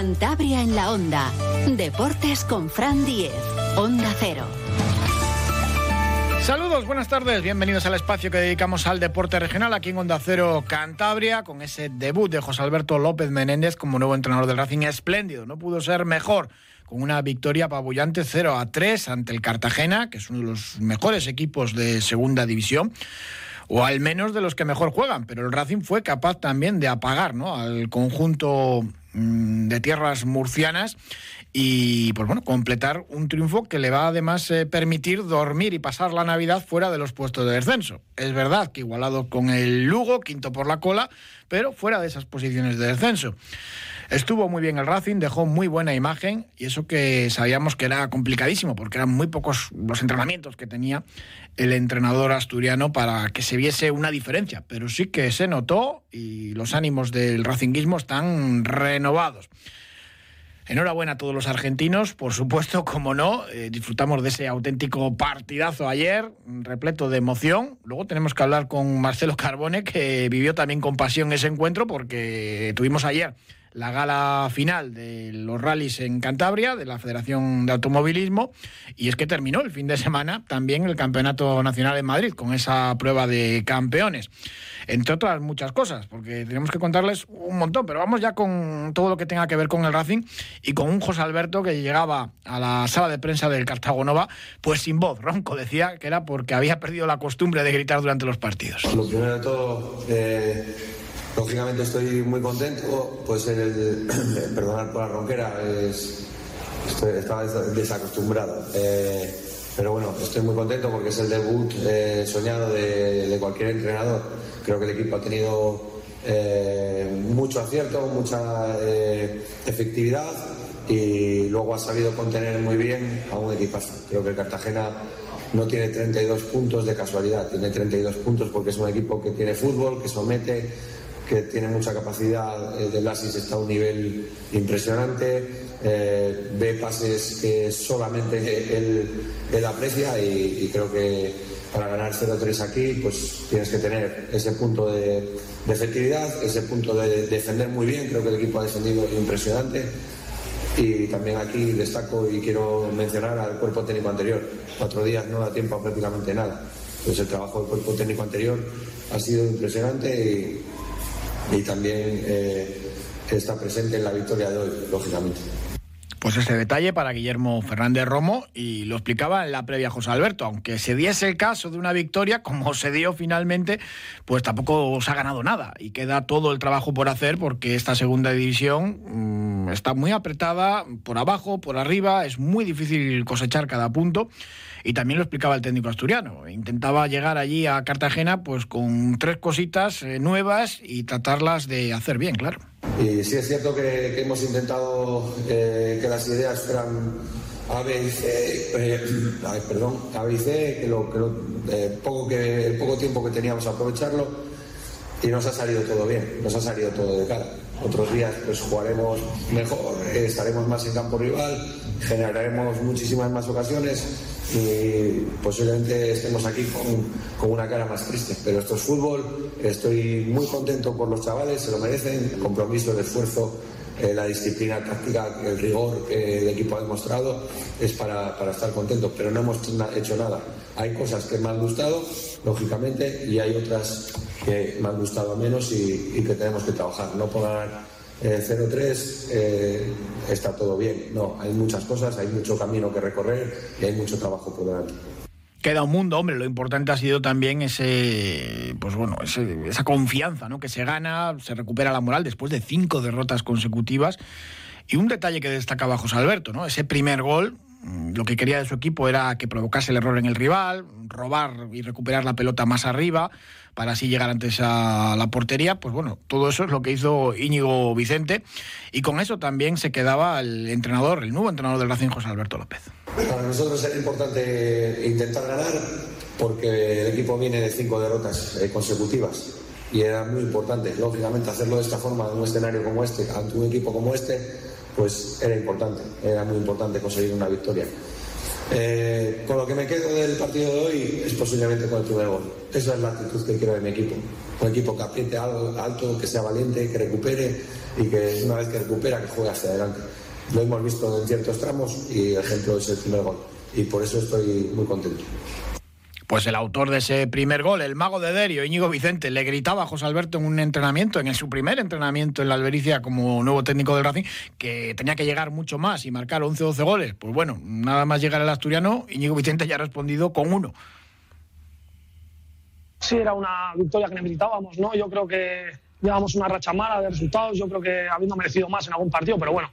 Cantabria en la Onda. Deportes con Fran Diez. Onda Cero. Saludos, buenas tardes, bienvenidos al espacio que dedicamos al deporte regional aquí en Onda Cero Cantabria, con ese debut de José Alberto López Menéndez como nuevo entrenador del Racing espléndido, no pudo ser mejor, con una victoria apabullante 0 a 3 ante el Cartagena, que es uno de los mejores equipos de segunda división o al menos de los que mejor juegan, pero el Racing fue capaz también de apagar ¿no? al conjunto de tierras murcianas y pues bueno, completar un triunfo que le va además eh, permitir dormir y pasar la Navidad fuera de los puestos de descenso. Es verdad que igualado con el Lugo, quinto por la cola, pero fuera de esas posiciones de descenso. Estuvo muy bien el Racing, dejó muy buena imagen y eso que sabíamos que era complicadísimo porque eran muy pocos los entrenamientos que tenía el entrenador asturiano para que se viese una diferencia, pero sí que se notó y los ánimos del racinguismo están renovados. Enhorabuena a todos los argentinos, por supuesto, como no, eh, disfrutamos de ese auténtico partidazo ayer, repleto de emoción. Luego tenemos que hablar con Marcelo Carbone, que vivió también con pasión ese encuentro, porque tuvimos ayer la gala final de los rallies en Cantabria, de la Federación de Automovilismo, y es que terminó el fin de semana también el Campeonato Nacional en Madrid, con esa prueba de campeones, entre otras muchas cosas, porque tenemos que contarles un montón, pero vamos ya con todo lo que tenga que ver con el Racing y con un José Alberto que llegaba a la sala de prensa del Cartago Nova, pues sin voz, ronco, decía que era porque había perdido la costumbre de gritar durante los partidos. Lo primero de todo... Eh Lógicamente estoy muy contento, pues el, perdonar por la ronquera, es, estaba desacostumbrado. Eh, pero bueno, estoy muy contento porque es el debut eh, soñado de, cualquier entrenador. Creo que el equipo ha tenido eh, mucho acierto, mucha efectividad y luego ha sabido contener muy bien a un equipazo. Creo que el Cartagena no tiene 32 puntos de casualidad, tiene 32 puntos porque es un equipo que tiene fútbol, que somete, que tiene mucha capacidad, de Blasis está a un nivel impresionante, eh, ve pases que solamente él, aprecia y, creo que para ganar 0-3 aquí pues tienes que tener ese punto de, efectividad, ese punto de defender muy bien, creo que el equipo ha defendido impresionante y también aquí destaco y quiero mencionar al cuerpo técnico anterior. Cuatro días no da tiempo a prácticamente nada. Pues el trabajo del cuerpo técnico anterior ha sido impresionante y, y también eh, está presente en la victoria de hoy, lógicamente. Pues ese detalle para Guillermo Fernández Romo y lo explicaba en la previa José Alberto, aunque se diese el caso de una victoria, como se dio finalmente, pues tampoco se ha ganado nada y queda todo el trabajo por hacer porque esta segunda división mm, está muy apretada por abajo, por arriba, es muy difícil cosechar cada punto y también lo explicaba el técnico asturiano. Intentaba llegar allí a Cartagena pues con tres cositas eh, nuevas y tratarlas de hacer bien, claro. Y sí es cierto que, hemos intentado eh, que las ideas fueran A, eh, perdón, A, B y C, que, lo, poco que, el poco tiempo que teníamos aprovecharlo y nos ha salido todo bien, nos ha salido todo de cara. Otros días pues jugaremos mejor, estaremos más en campo rival, generaremos muchísimas más ocasiones y posiblemente estemos aquí con, una cara más triste. Pero esto es fútbol, estoy muy contento por los chavales, se lo merecen, el compromiso, el esfuerzo, eh, la disciplina táctica, el rigor que el equipo ha demostrado es para, estar contentos, pero no hemos hecho nada. Hay cosas que me han gustado, lógicamente, y hay otras que me han gustado menos y, que tenemos que trabajar. No por ganar 0-3 eh, está todo bien. No, hay muchas cosas, hay mucho camino que recorrer y hay mucho trabajo por delante. Queda un mundo, hombre. Lo importante ha sido también ese, pues bueno, esa confianza, ¿no? Que se gana, se recupera la moral después de cinco derrotas consecutivas. Y un detalle que destacaba José Alberto, ¿no? Ese primer gol, lo que quería de su equipo era que provocase el error en el rival, robar y recuperar la pelota más arriba para así llegar antes a la portería. Pues bueno, todo eso es lo que hizo Íñigo Vicente y con eso también se quedaba el entrenador, el nuevo entrenador del Racing, José Alberto López. Para nosotros era importante intentar ganar porque el equipo viene de cinco derrotas eh, consecutivas y era muy importante, lógicamente, hacerlo de esta forma en un escenario como este, ante un equipo como este, pues era importante, era muy importante conseguir una victoria. Eh, con lo que me quedo del partido de hoy es posiblemente con el primer gol. Esa es la actitud que quiero de mi equipo. un equipo que apriete alto, que sea valiente, que recupere y que una vez que recupera que juegue hacia adelante. Lo hemos visto en ciertos tramos y el ejemplo es el primer gol. Y por eso estoy muy contento. Pues el autor de ese primer gol, el mago de Derio, Íñigo Vicente, le gritaba a José Alberto en un entrenamiento, en su primer entrenamiento en la Albericia como nuevo técnico del Racing, que tenía que llegar mucho más y marcar 11-12 goles. Pues bueno, nada más llegar el asturiano, Íñigo Vicente ya ha respondido con uno. Sí, era una victoria que necesitábamos, ¿no? Yo creo que llevamos una racha mala de resultados, yo creo que habiendo merecido más en algún partido, pero bueno,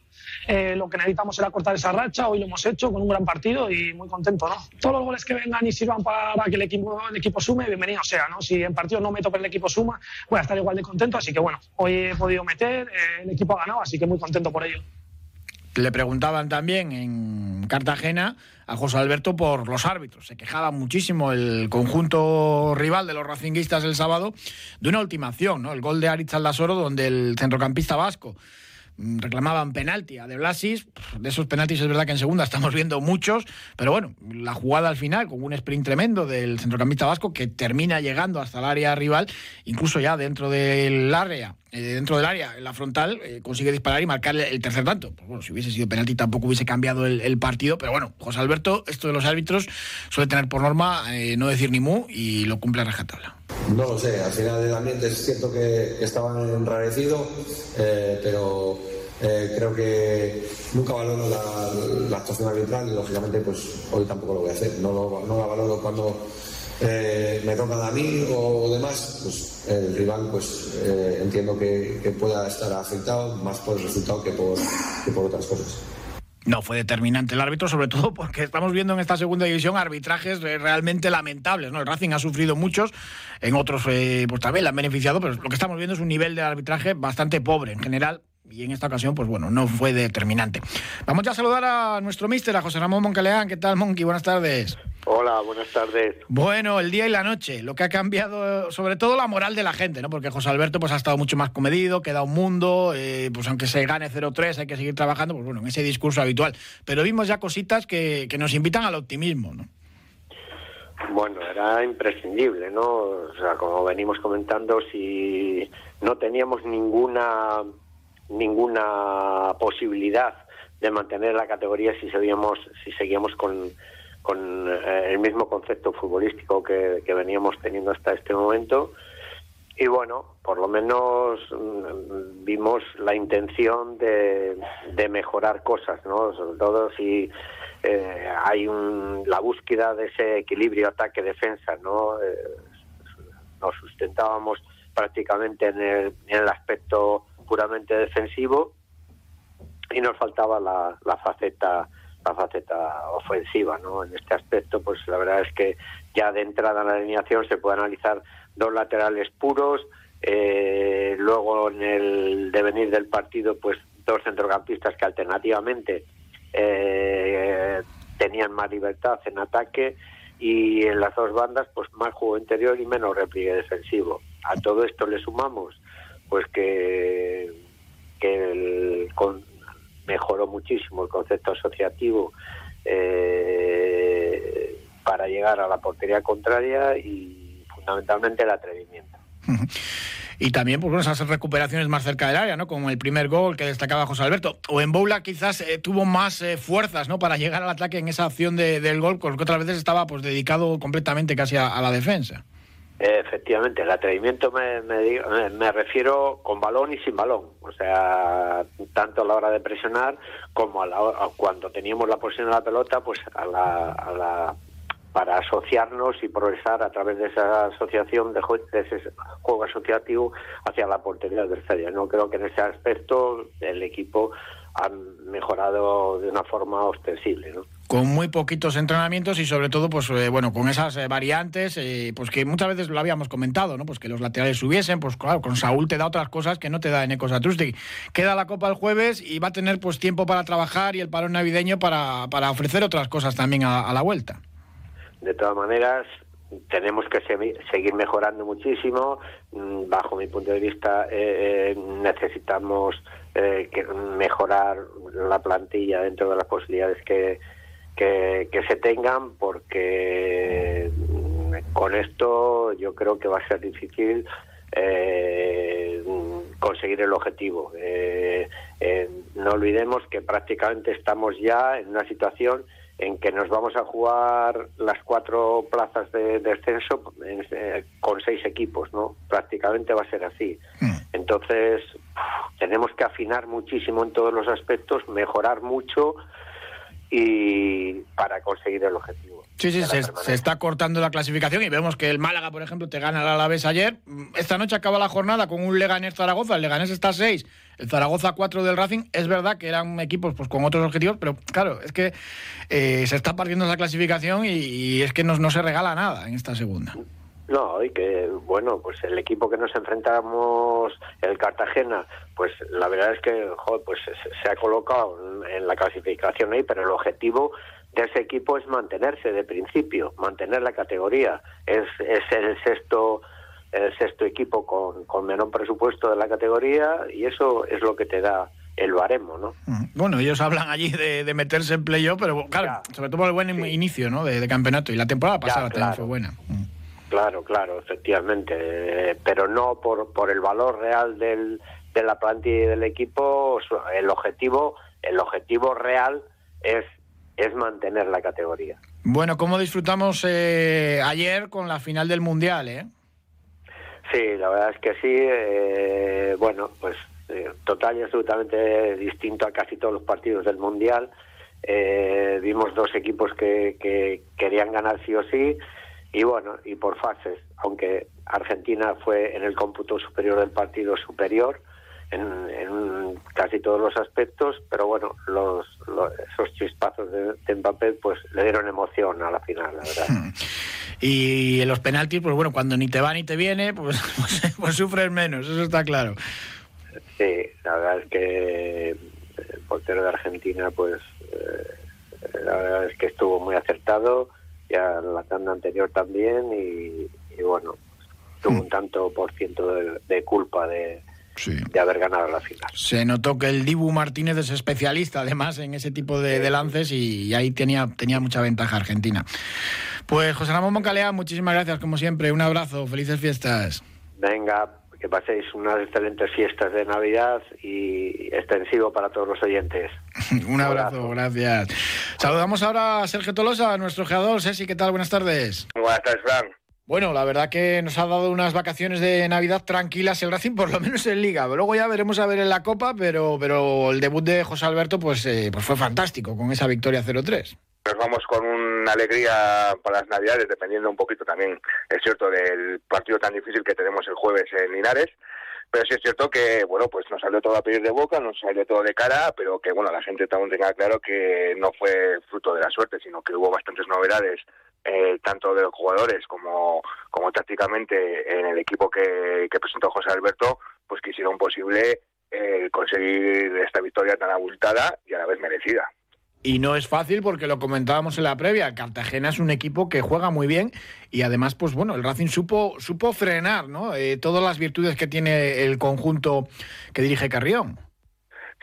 eh, lo que necesitamos era cortar esa racha, hoy lo hemos hecho con un gran partido y muy contento, ¿no? Todos los goles que vengan y sirvan para que el equipo, el equipo sume, bienvenido sea, ¿no? Si en partido no meto pero el equipo suma, voy a estar igual de contento, así que bueno, hoy he podido meter, eh, el equipo ha ganado, así que muy contento por ello. Le preguntaban también en Cartagena a José Alberto por los árbitros. Se quejaba muchísimo el conjunto rival de los racinguistas el sábado de una ultimación, ¿no? El gol de Aritz Aldasoro, donde el centrocampista vasco reclamaban penalti a De Blasis. De esos penaltis es verdad que en segunda estamos viendo muchos, pero bueno, la jugada al final con un sprint tremendo del centrocampista vasco que termina llegando hasta el área rival, incluso ya dentro del área, eh, dentro del área, en la frontal, eh, consigue disparar y marcar el tercer tanto. Pues bueno, si hubiese sido penalti tampoco hubiese cambiado el, partido, pero bueno, José Alberto, esto de los árbitros suele tener por norma eh, no decir ni mu y lo cumple a rajatabla. No lo sé, al final el ambiente es cierto que estaban enrarecido, pero eh, creo que nunca valoro la, actuación arbitral y lógicamente pues hoy tampoco lo voy a hacer. No, no la valoro cuando eh, me toca a mí o demás, pues el rival pues eh, entiendo que, pueda estar afectado más por el resultado que por, que por otras cosas. No fue determinante el árbitro, sobre todo porque estamos viendo en esta segunda división arbitrajes realmente lamentables. ¿no? El Racing ha sufrido muchos, en otros pues también le han beneficiado, pero lo que estamos viendo es un nivel de arbitraje bastante pobre en general y en esta ocasión, pues bueno, no fue determinante. Vamos ya a saludar a nuestro mister, a José Ramón Moncaleán. ¿Qué tal, Monqui? Buenas tardes. Hola, buenas tardes. Bueno, el día y la noche, lo que ha cambiado, sobre todo la moral de la gente, ¿no? Porque José Alberto pues ha estado mucho más comedido, queda un mundo, eh, pues aunque se gane 0-3 hay que seguir trabajando, pues bueno, en ese discurso habitual. Pero vimos ya cositas que, que nos invitan al optimismo, ¿no? Bueno, era imprescindible, ¿no? O sea, como venimos comentando, si no teníamos ninguna ninguna posibilidad de mantener la categoría si seguíamos, si seguíamos con, con eh, el mismo concepto futbolístico que, veníamos teniendo hasta este momento. Y bueno, por lo menos mm, vimos la intención de, mejorar cosas, ¿no? Sobre todo si eh, hay un, la búsqueda de ese equilibrio ataque-defensa, ¿no? Eh, nos sustentábamos prácticamente en el, en el aspecto puramente defensivo y nos faltaba la, la faceta la faceta ofensiva no en este aspecto pues la verdad es que ya de entrada en la alineación se puede analizar dos laterales puros eh, luego en el devenir del partido pues dos centrocampistas que alternativamente eh, tenían más libertad en ataque y en las dos bandas pues más juego interior y menos repliegue defensivo. A todo esto le sumamos pues que, que mejoró muchísimo el concepto asociativo eh, para llegar a la portería contraria y fundamentalmente el atrevimiento. Y también pues, esas recuperaciones más cerca del área, ¿no? Como el primer gol que destacaba José Alberto. O en Boula quizás eh, tuvo más eh, fuerzas, ¿no? Para llegar al ataque en esa acción del gol, porque otras veces estaba pues dedicado completamente casi a la defensa. Efectivamente, el atrevimiento me, me, refiero con balón y sin balón, o sea, tanto a la hora de presionar como a la cuando teníamos la posición de la pelota, pues a la, a la para asociarnos y progresar a través de esa asociación de, de ese juego asociativo hacia la portería adversaria. No creo que en ese aspecto el equipo han mejorado de una forma ostensible, ¿no? Con muy poquitos entrenamientos y sobre todo, pues eh, bueno, con esas eh, variantes, eh, pues que muchas veces lo habíamos comentado, ¿no? Pues que los laterales subiesen, pues claro, con Saúl te da otras cosas que no te da en Ecos Queda la Copa el jueves y va a tener pues tiempo para trabajar y el parón navideño para, para ofrecer otras cosas también a, la vuelta. De todas maneras, tenemos que seguir mejorando muchísimo. Mm, bajo mi punto de vista, necesitamos eh, que mejorar la plantilla dentro de las posibilidades que, que, se tengan, porque con esto yo creo que va a ser difícil eh, conseguir el objetivo. Eh, eh, no olvidemos que prácticamente estamos ya en una situación en que nos vamos a jugar las cuatro plazas de descenso con seis equipos, ¿no? Prácticamente va a ser así. Mm. Entonces, tenemos que afinar muchísimo en todos los aspectos, mejorar mucho y para conseguir el objetivo. Sí, sí, se, está cortando la clasificación y vemos que el Málaga, por ejemplo, te gana al Alavés ayer. Esta noche acaba la jornada con un Leganés-Zaragoza. El Leganés está a 6, el Zaragoza 4 del Racing. Es verdad que eran equipos pues, con otros objetivos, pero claro, es que eh, se está partiendo esa clasificación y, es que no, no se regala nada en esta segunda. No, y que, bueno, pues el equipo que nos enfrentamos, el Cartagena, pues la verdad es que, joder, pues se, ha colocado en la clasificación ahí, pero el objetivo de ese equipo es mantenerse de principio, mantener la categoría. Es, es el sexto el sexto equipo con, con menor presupuesto de la categoría y eso es lo que te da el baremo, ¿no? Mm. Bueno, ellos hablan allí de, meterse en playoff, pero claro, sobre todo por el buen inicio, ¿no? De, campeonato y la temporada pasada también fue buena. Claro, claro, efectivamente, pero no por, por el valor real del, de la plantilla y del equipo, el objetivo, el objetivo real es, es mantener la categoría. Bueno, ¿cómo disfrutamos eh, ayer con la final del Mundial, eh? Sí, la verdad es que sí, eh, bueno, pues eh, total y absolutamente distinto a casi todos los partidos del Mundial. vimos dos equipos que, que querían ganar sí o sí, y bueno, y por fases, aunque Argentina fue en el cómputo superior del partido superior en, casi todos los aspectos, pero bueno, los, esos chispazos de, Mbappé pues le dieron emoción a la final, la verdad. Y en los penaltis, pues bueno, cuando ni te va ni te viene, pues, pues, pues sufres menos, eso está claro. Sí, la verdad es que el portero de Argentina, pues eh, la verdad es que estuvo muy acertado ya la tanda anterior también y, bueno, tuvo mm. un tanto por ciento de, culpa de, de haber ganado la final. Se notó que el Dibu Martínez es especialista además en ese tipo de, lances y, ahí tenía, tenía mucha ventaja Argentina. Pues José Ramón Moncalea, muchísimas gracias como siempre, un abrazo, felices fiestas. Venga, que paséis unas excelentes fiestas de Navidad y extensivo para todos los oyentes. Un abrazo, gracias. Saludamos ahora a Sergio Tolosa, nuestro creador. Ceci, ¿qué tal? Buenas tardes. Buenas tardes, Fran. Bueno, la verdad que nos ha dado unas vacaciones de Navidad tranquilas el Racing, por lo menos en Liga. Luego ya veremos a ver en la Copa, pero, pero el debut de José Alberto pues, eh, pues fue fantástico con esa victoria 0-3 nos vamos con una alegría para las Navidades, dependiendo un poquito también, es cierto, del partido tan difícil que tenemos el jueves en Linares. Pero sí es cierto que, bueno, pues nos salió todo a pedir de boca, nos salió todo de cara, pero que, bueno, la gente también tenga claro que no fue fruto de la suerte, sino que hubo bastantes novedades, eh, tanto de los jugadores como, como tácticamente en el equipo que, que presentó José Alberto, pues que hicieron posible eh, conseguir esta victoria tan abultada y a la vez merecida. Y no es fácil porque lo comentábamos en la previa. Cartagena es un equipo que juega muy bien y además, pues bueno, el Racing supo, supo frenar ¿no? Eh, todas las virtudes que tiene el conjunto que dirige Carrión.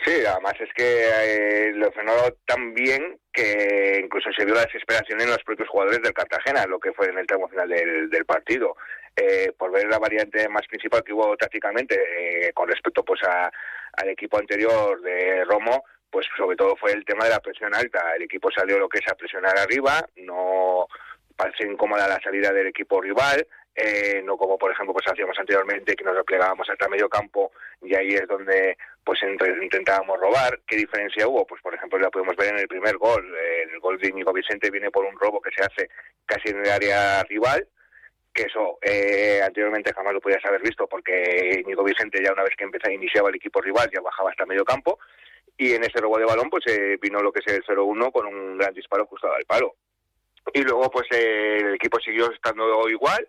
Sí, además es que eh, lo frenó tan bien que incluso se vio la desesperación en los propios jugadores del Cartagena, lo que fue en el tramo final del, partido. Eh, por ver la variante más principal que hubo tácticamente con respecto pues al equipo anterior de Romo, pues sobre todo fue el tema de la presión alta. El equipo salió lo que es a presionar arriba, no parece incómoda la salida del equipo rival, eh, no como por ejemplo pues hacíamos anteriormente que nos replegábamos hasta medio campo y ahí es donde pues intentábamos robar. ¿Qué diferencia hubo? Pues por ejemplo la podemos ver en el primer gol. el gol de Íñigo Vicente viene por un robo que se hace casi en el área rival que eso eh, anteriormente jamás lo podías haber visto porque Íñigo Vicente ya una vez que empezaba iniciaba el equipo rival ya bajaba hasta medio campo y en ese robo de balón pues eh, vino lo que es el 0-1 con un gran disparo justo al palo. Y luego pues eh, el equipo siguió estando igual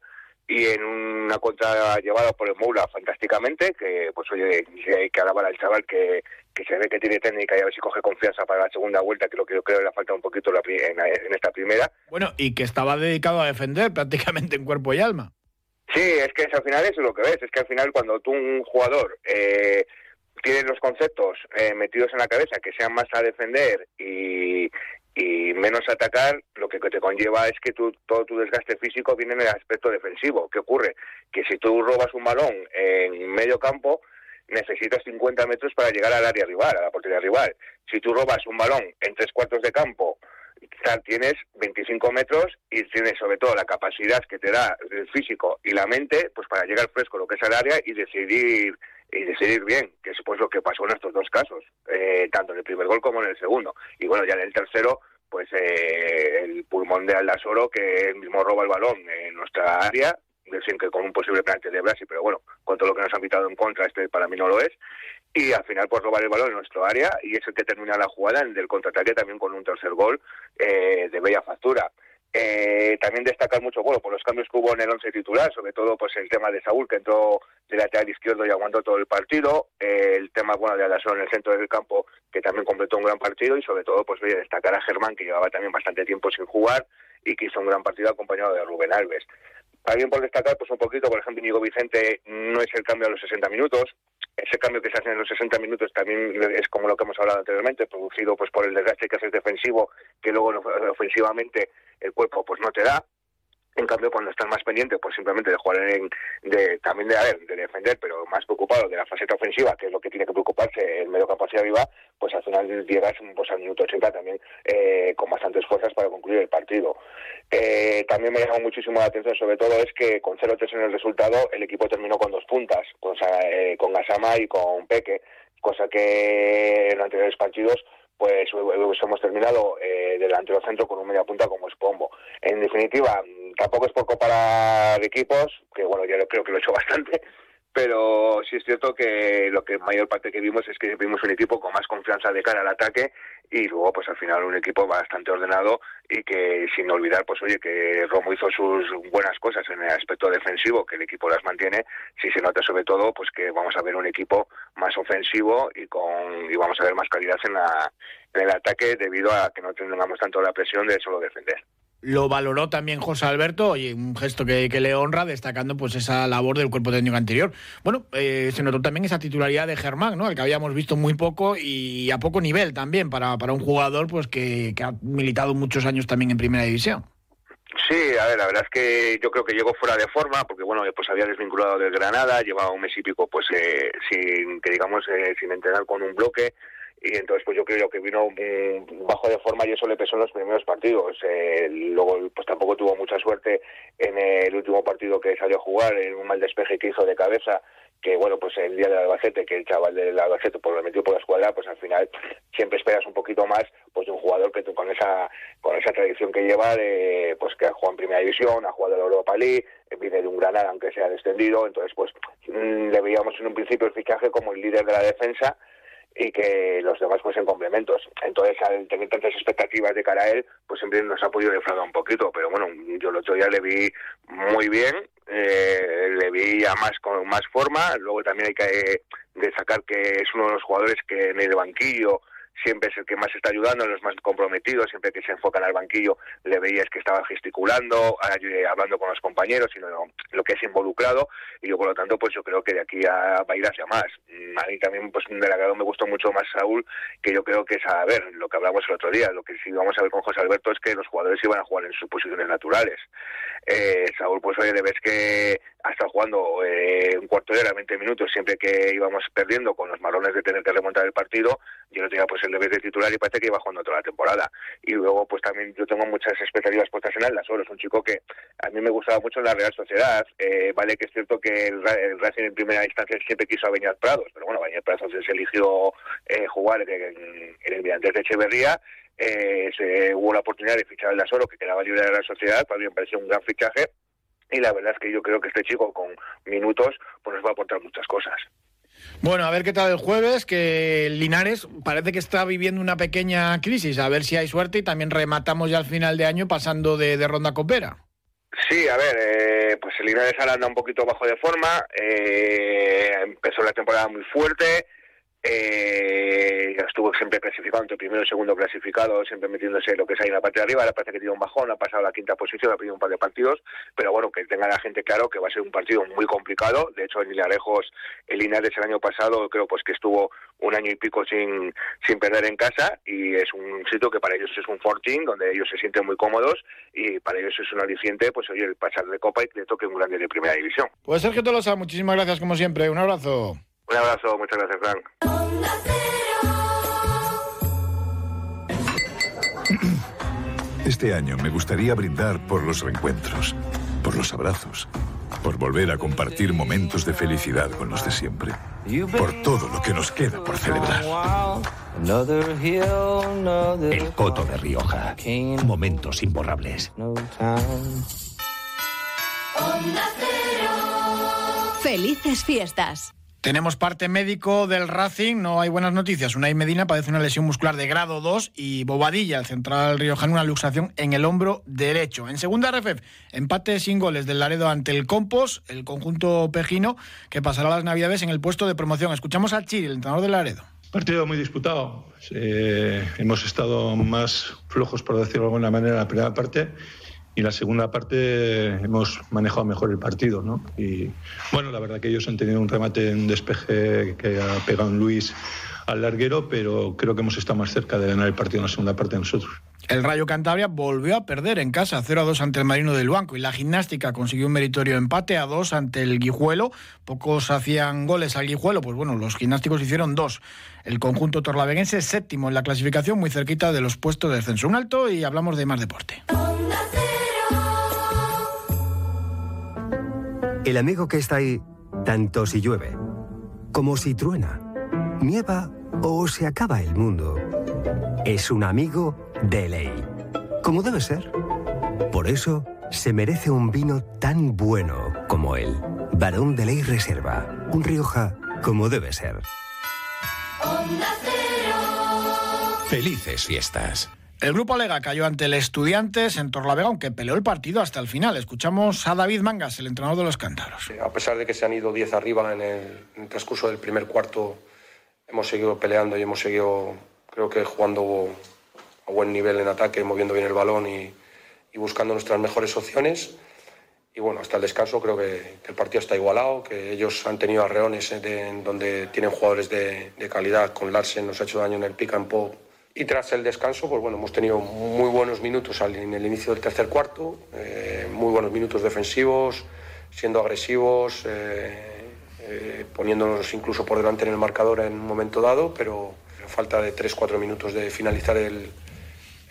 y en una contra llevada por el Moula fantásticamente, que pues oye, hay que alabar al chaval que, que se ve que tiene técnica y a ver si coge confianza para la segunda vuelta, que lo que yo creo le falta un poquito en, en esta primera. Bueno, y que estaba dedicado a defender prácticamente en cuerpo y alma. Sí, es que al final eso es lo que ves, es que al final cuando tú un jugador eh, tienes los conceptos eh, metidos en la cabeza que sean más a defender y, y menos atacar, lo que te conlleva es que todo tu desgaste físico viene en el aspecto defensivo. ¿Qué ocurre? Que si tú robas un balón en medio campo, necesitas 50 metros para llegar al área rival, a la portería rival. Si tú robas un balón en tres cuartos de campo, tienes 25 metros y tienes sobre todo la capacidad que te da el físico y la mente pues para llegar fresco lo que es el área y decidir y decidir bien, que es pues lo que pasó en estos dos casos, eh, tanto en el primer gol como en el segundo. Y bueno, ya en el tercero, pues eh, el pulmón de Aldasoro, que él mismo roba el balón en nuestra área, decir que con un posible penalti de Brasil, pero bueno, con todo lo que nos han pitado en contra, este para mí no lo es. Y al final, pues robar el balón en nuestro área y es el que termina la jugada en el contraataque también con un tercer gol eh, de bella factura. Eh, también destacar mucho, bueno, por los cambios que hubo en el once titular, sobre todo pues el tema de Saúl, que entró de lateral izquierdo y aguantó todo el partido, eh, el tema, bueno, de Alasón en el centro del campo, que también completó un gran partido, y sobre todo, pues voy a destacar a Germán, que llevaba también bastante tiempo sin jugar y que hizo un gran partido acompañado de Rubén Alves. También por destacar, pues un poquito, por ejemplo, Íñigo Vicente no es el cambio a los 60 minutos. Ese cambio que se hace en los 60 minutos también es como lo que hemos hablado anteriormente, producido pues por el desgaste que hace defensivo, que luego ofensivamente el cuerpo pues no te da. En cambio, cuando estás más pendiente, pues simplemente de jugar en, de, también de, a defender, pero más preocupado de la faceta ofensiva, que es lo que tiene que preocuparse el medio campo hacia arriba, pues al final llegas pues, al minuto 80 también eh, con bastantes fuerzas para concluir el partido. Eh, también me llamó muchísimo la atención, sobre todo, es que con 0-3 en el resultado, el equipo terminó con dos puntas, con, eh, con Gasama y con Peque, cosa que en anteriores partidos pues hemos terminado eh, delantero centro con un media punta como es Pombo. En definitiva, tampoco es por comparar equipos, que bueno, ya creo que lo he hecho bastante, pero sí es cierto que lo que mayor parte que vimos es que vimos un equipo con más confianza de cara al ataque y luego pues al final un equipo bastante ordenado y que sin olvidar pues oye que Romo hizo sus buenas cosas en el aspecto defensivo que el equipo las mantiene sí se nota sobre todo pues que vamos a ver un equipo más ofensivo y con y vamos a ver más calidad en la en el ataque debido a que no tengamos tanto la presión de solo defender lo valoró también José Alberto y un gesto que, le honra destacando pues esa labor del cuerpo técnico anterior. Bueno, eh, se notó también esa titularidad de Germán, ¿no? Que habíamos visto muy poco y a poco nivel también para, para un jugador pues que, ha militado muchos años también en primera división. Sí, a ver, la verdad es que yo creo que llegó fuera de forma, porque bueno, pues había desvinculado del Granada, llevaba un mes y pico pues eh, sin, que digamos, eh, sin entrenar con un bloque, y entonces pues yo creo que vino bajo de forma y eso le pesó en los primeros partidos. Eh, luego pues tampoco tuvo mucha suerte en el último partido que salió a jugar, en un mal despeje que hizo de cabeza, que bueno, pues el día del Albacete, que el chaval del Albacete pues lo metió por la escuadra, pues al final siempre esperas un poquito más pues de un jugador que con esa con esa tradición que lleva de pues que ha jugado en primera división, ha jugado en Europa League, viene de un Granada aunque sea descendido, entonces pues mm, le veíamos en un principio el fichaje como el líder de la defensa y que los demás fuesen complementos. Entonces, al tener tantas expectativas de cara a él, pues siempre nos ha podido defraudar un poquito, pero bueno, yo el otro día le vi muy bien, eh, le vi ya más con más forma, luego también hay que destacar que es uno de los jugadores que en el banquillo siempre es el que más está ayudando, los más comprometidos, siempre que se enfocan al banquillo le veías que estaba gesticulando, hablando con los compañeros, sino lo que es involucrado, y yo por lo tanto pues yo creo que de aquí a, va a ir hacia más. Mm, a mí también pues del agrado me gustó mucho más Saúl, que yo creo que es a ver, lo que hablamos el otro día, lo que sí vamos a ver con José Alberto es que los jugadores iban a jugar en sus posiciones naturales. Eh, Saúl pues oye, ves que ha estado jugando eh, un cuarto de hora, 20 minutos, siempre que íbamos perdiendo con los malones de tener que remontar el partido, yo no tenía pues el deber de titular y parece que iba jugando toda la temporada. Y luego, pues también yo tengo muchas expectativas puestas en Alda. Es un chico que a mí me gustaba mucho en la Real Sociedad. Eh, vale que es cierto que el, Racing en primera instancia siempre quiso a Beñat Prados, pero bueno, Beñat Prados se eligió eh, jugar en, el Mirantes de Echeverría. Eh, se, hubo la oportunidad de fichar al Solo, que quedaba libre de la Sociedad. Para mí me pareció un gran fichaje. Y la verdad es que yo creo que este chico con minutos pues nos va a aportar muchas cosas. Bueno, a ver qué tal el jueves, que Linares parece que está viviendo una pequeña crisis, a ver si hay suerte y también rematamos ya al final de año pasando de, ronda copera. Sí, a ver, eh, pues el Linares ahora anda un poquito bajo de forma, eh, empezó la temporada muy fuerte, eh, estuvo siempre clasificado entre primero y segundo clasificado, siempre metiéndose lo que es ahí en la parte de arriba, ahora parece que tiene un bajón, ha pasado a la quinta posición, ha perdido un par de partidos, pero bueno, que tenga la gente claro que va a ser un partido muy complicado, de hecho en Lejos, el Linares el año pasado creo pues que estuvo un año y pico sin, sin perder en casa. Y es un sitio que para ellos es un fortín, donde ellos se sienten muy cómodos. Y para ellos es un aliciente, pues oye, el pasar de Copa y que le toque un grande de Primera División. Pues Sergio Tolosa, muchísimas gracias como siempre, un abrazo. Un abrazo, muchas gracias, Frank. Este año me gustaría brindar por los reencuentros, por los abrazos, por volver a compartir momentos de felicidad con los de siempre, por todo lo que nos queda por celebrar. El Coto de Rioja. Momentos imborrables. Felices fiestas. Tenemos parte médico del Racing, no hay buenas noticias. Unai Medina padece una lesión muscular de grado 2 y Bobadilla, el central riojano, una luxación en el hombro derecho. En segunda RFF, empate sin goles del Laredo ante el Compos, el conjunto pejino, que pasará las Navidades en el puesto de promoción. Escuchamos a Chiri, el entrenador del Laredo. Partido muy disputado. Eh, hemos estado más flojos, por decirlo de alguna manera, en la primera parte y la segunda parte hemos manejado mejor el partido, ¿no? Y bueno, la verdad que ellos han tenido un remate en despeje que ha pegado un Luis al larguero, pero creo que hemos estado más cerca de ganar el partido en la segunda parte nosotros. El Rayo Cantabria volvió a perder en casa 0 a 2 ante el Marino del Banco y la gimnástica consiguió un meritorio empate a 2 ante el Guijuelo. Pocos hacían goles al Guijuelo, pues bueno, los gimnásticos hicieron dos. El conjunto torlaveguense séptimo en la clasificación, muy cerquita de los puestos de descenso. Un alto y hablamos de más deporte. El amigo que está ahí, tanto si llueve, como si truena, nieva o se acaba el mundo, es un amigo de ley. Como debe ser. Por eso se merece un vino tan bueno como él. Barón de Ley Reserva. Un Rioja como debe ser. Felices fiestas. El grupo Alega cayó ante el Estudiantes en Torlavega, aunque peleó el partido hasta el final. Escuchamos a David Mangas, el entrenador de los cántaros. A pesar de que se han ido 10 arriba en el, transcurso del primer cuarto, hemos seguido peleando y hemos seguido, creo que jugando a buen nivel en ataque, moviendo bien el balón y, buscando nuestras mejores opciones. Y bueno, hasta el descanso creo que, el partido está igualado, que ellos han tenido arreones en donde tienen jugadores de, calidad. Con Larsen nos ha hecho daño en el pick y tras el descanso, pues bueno, hemos tenido muy buenos minutos en el inicio del tercer cuarto, eh, muy buenos minutos defensivos, siendo agresivos, eh, eh, poniéndonos incluso por delante en el marcador en un momento dado, pero a falta de 3-4 minutos de finalizar el,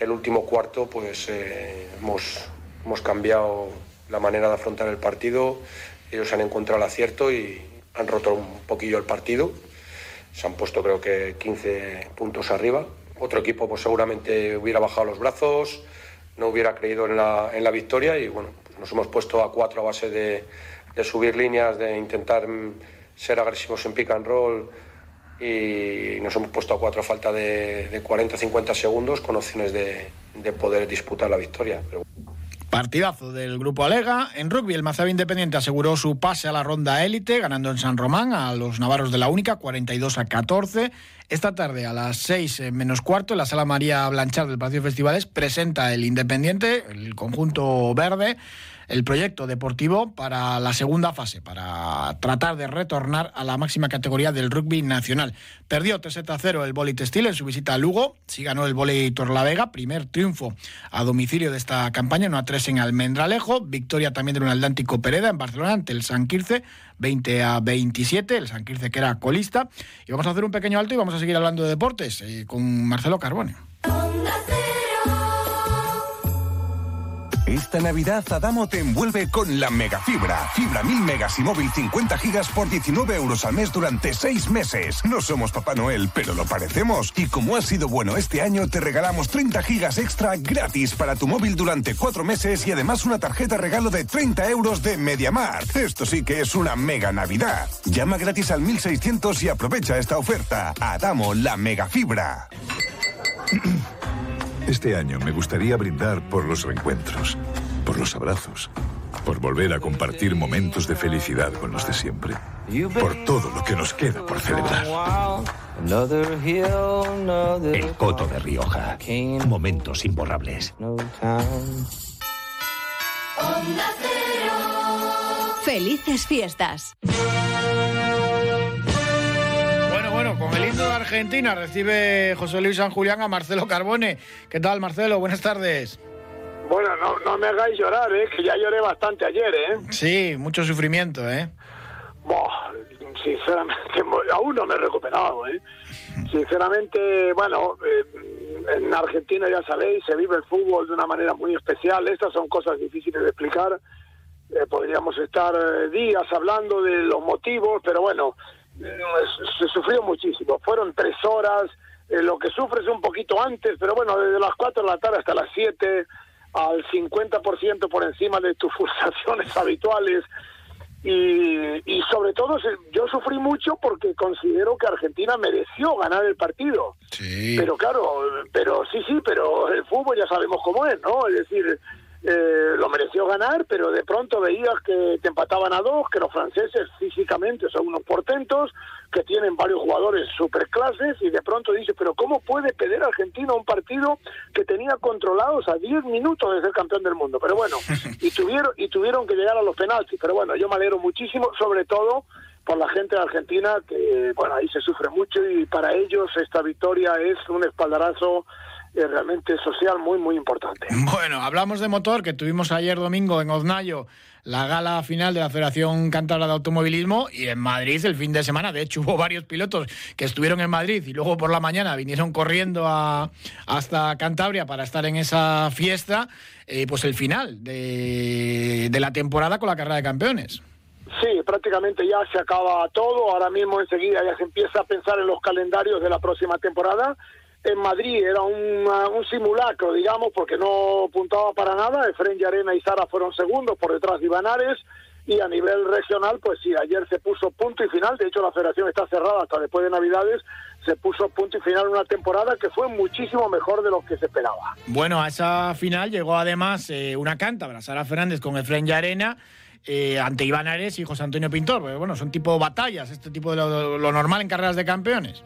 último cuarto, pues hemos, hemos cambiado la manera de afrontar el partido, ellos han encontrado el acierto y han roto un poquillo el partido, se han puesto creo que 15 puntos arriba otro equipo pues seguramente hubiera bajado los brazos, no hubiera creído en la, en la victoria y bueno, pues nos hemos puesto a cuatro a base de, subir líneas, de intentar ser agresivos en pick and roll y nos hemos puesto a cuatro a falta de, 40-50 segundos con opciones de, poder disputar la victoria. Partidazo del grupo Alega. En rugby, el Mazaba Independiente aseguró su pase a la ronda élite, ganando en San Román a los navarros de la Única, 42 a 14. Esta tarde, a las 6 eh, menos cuarto, en la sala María Blanchard del de Festivales, presenta el Independiente, el conjunto verde, el proyecto deportivo para la segunda fase, para tratar de retornar a la máxima categoría del rugby nacional. Perdió 3 a 0 el Boli Textil en su visita a Lugo, sí ganó el Boli Torlavega, primer triunfo a domicilio de esta campaña, no a 3 en Almendralejo, victoria también del Atlántico Pereda en Barcelona ante el San Quirce, 20 a 27, el San Quirce que era colista. Y vamos a hacer un pequeño alto y vamos a seguir hablando de deportes eh, con Marcelo Carbone. Esta Navidad Adamo te envuelve con la megafibra. Fibra 1000 megas y móvil 50 gigas por 19 euros al mes durante 6 meses. No somos Papá Noel, pero lo parecemos. Y como ha sido bueno este año, te regalamos 30 gigas extra gratis para tu móvil durante 4 meses y además una tarjeta regalo de 30 euros de MediaMar. Esto sí que es una mega Navidad. Llama gratis al 1600 y aprovecha esta oferta. Adamo la megafibra. Este año me gustaría brindar por los reencuentros, por los abrazos, por volver a compartir momentos de felicidad con los de siempre, por todo lo que nos queda por celebrar. El Coto de Rioja. Momentos imborrables. Felices fiestas. Argentina recibe José Luis San Julián a Marcelo Carbone. ¿Qué tal, Marcelo? Buenas tardes. Bueno, no, no me hagáis llorar, ¿eh? que ya lloré bastante ayer, ¿eh? Sí, mucho sufrimiento, ¿eh? Boh, sinceramente, aún no me he recuperado, ¿eh? Sinceramente, bueno, eh, en Argentina ya sabéis, se vive el fútbol de una manera muy especial. Estas son cosas difíciles de explicar. Eh, podríamos estar eh, días hablando de los motivos, pero bueno, se sufrió muchísimo. Fueron tres horas, eh, lo que sufres un poquito antes, pero bueno, desde las 4 de la tarde hasta las 7, al 50% por encima de tus pulsaciones habituales. Y, y sobre todo yo sufrí mucho porque considero que Argentina mereció ganar el partido. Sí. Pero claro, pero sí, sí, pero el fútbol ya sabemos cómo es, ¿no? Es decir, eh, lo mereció ganar, pero de pronto veías que te empataban a dos, que los franceses físicamente son unos portentos, que tienen varios jugadores superclases, y de pronto dices, pero ¿cómo puede perder Argentina un partido que tenía controlados a 10 minutos de ser campeón del mundo? Pero bueno, y tuvieron, y tuvieron que llegar a los penaltis, pero bueno, yo me alegro muchísimo, sobre todo por la gente de Argentina, que bueno, ahí se sufre mucho y para ellos esta victoria es un espaldarazo realmente social muy, muy importante. Bueno, hablamos de motor, que tuvimos ayer domingo en Oznayo la gala final de la Federación Cántabra de Automovilismo y en Madrid el fin de semana. De hecho, hubo varios pilotos que estuvieron en Madrid y luego por la mañana vinieron corriendo a, hasta Cantabria para estar en esa fiesta. eh, pues el final de, de la temporada con la carrera de campeones. Sí, prácticamente ya se acaba todo. Ahora mismo enseguida ya se empieza a pensar en los calendarios de la próxima temporada. En Madrid era un, un simulacro, digamos, porque no puntaba para nada. Efren Arena y Sara fueron segundos por detrás de Ibanares. Y a nivel regional, pues sí, ayer se puso punto y final. De hecho, la federación está cerrada hasta después de Navidades. Se puso punto y final una temporada que fue muchísimo mejor de lo que se esperaba. Bueno, a esa final llegó además eh, una cántabra, Sara Fernández con Efren Arena. Eh, ante Iván Ares y José Antonio Pintor. bueno, son tipo batallas, este tipo de lo normal en carreras de campeones.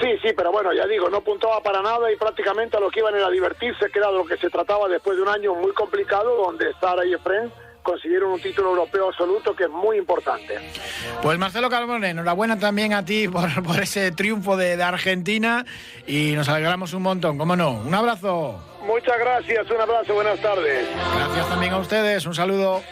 Sí, sí, pero bueno, ya digo, no puntaba para nada y prácticamente a lo que iban era divertirse, que era de lo que se trataba después de un año muy complicado, donde Sara y Efren consiguieron un título europeo absoluto que es muy importante. Pues Marcelo Carbone, enhorabuena también a ti por, por ese triunfo de, de Argentina y nos alegramos un montón, ¿cómo no? Un abrazo. Muchas gracias, un abrazo, buenas tardes. Gracias también a ustedes, un saludo.